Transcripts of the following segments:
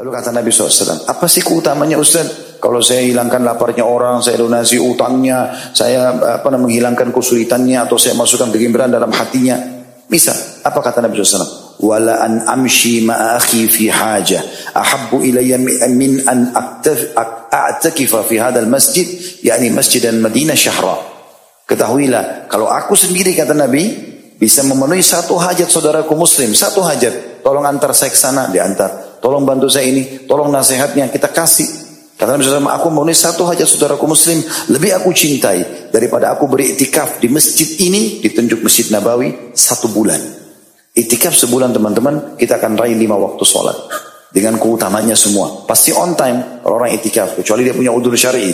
Lalu kata Nabi SAW, apa sih keutamanya Ustaz? Kalau saya hilangkan laparnya orang, saya donasi utangnya, saya apa menghilangkan kesulitannya, atau saya masukkan kegembiraan dalam hatinya. Bisa. Apa kata Nabi SAW? Wala an amshi ma'akhi fi haja. Ahabbu ilayya min an a'takifa fi hadal masjid. yakni masjid dan Madinah syahra. Ketahuilah, kalau aku sendiri kata Nabi, bisa memenuhi satu hajat saudaraku muslim. Satu hajat. Tolong antar saya ke sana, diantar. Tolong bantu saya ini, tolong nasihatnya, kita kasih. Kata Nabi SAW, aku memenuhi satu hajat saudaraku muslim, lebih aku cintai daripada aku beriktikaf di masjid ini, ditunjuk masjid Nabawi, satu bulan. Iktikaf sebulan teman-teman, kita akan raih lima waktu sholat. Dengan keutamanya semua. Pasti on time orang iktikaf, kecuali dia punya udur syari.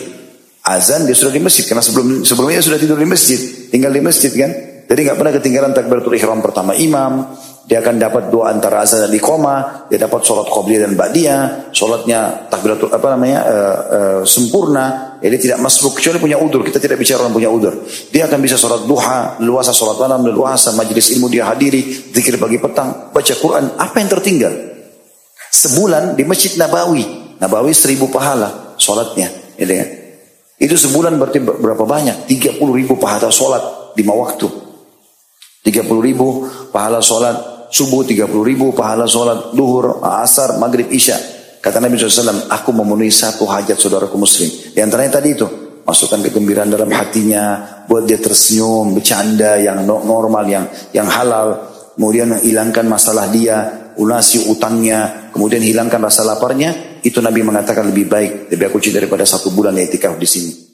Azan dia sudah di masjid, karena sebelum sebelumnya sudah tidur di masjid, tinggal di masjid kan. Jadi nggak pernah ketinggalan takbiratul ihram pertama imam, dia akan dapat dua antara azan dan koma, dia dapat sholat qobliyah dan ba'diyah, sholatnya takbiratul apa namanya uh, uh, sempurna, jadi tidak masuk kecuali punya udur. Kita tidak bicara orang punya udur. Dia akan bisa sholat duha, luasa sholat malam, luasa majelis ilmu dia hadiri, zikir pagi petang, baca Quran. Apa yang tertinggal? Sebulan di masjid Nabawi, Nabawi seribu pahala sholatnya, gitu ya. Itu sebulan berarti berapa banyak? 30 ribu pahala sholat lima waktu. 30 ribu pahala sholat subuh 30 ribu, pahala sholat duhur, asar, maghrib, isya. Kata Nabi SAW, aku memenuhi satu hajat saudaraku muslim. Di antaranya tadi itu, masukkan kegembiraan dalam hatinya, buat dia tersenyum, bercanda yang normal, yang yang halal. Kemudian hilangkan masalah dia, unasi utangnya, kemudian hilangkan rasa laparnya. Itu Nabi mengatakan lebih baik, lebih aku cinta daripada satu bulan etikaf di sini.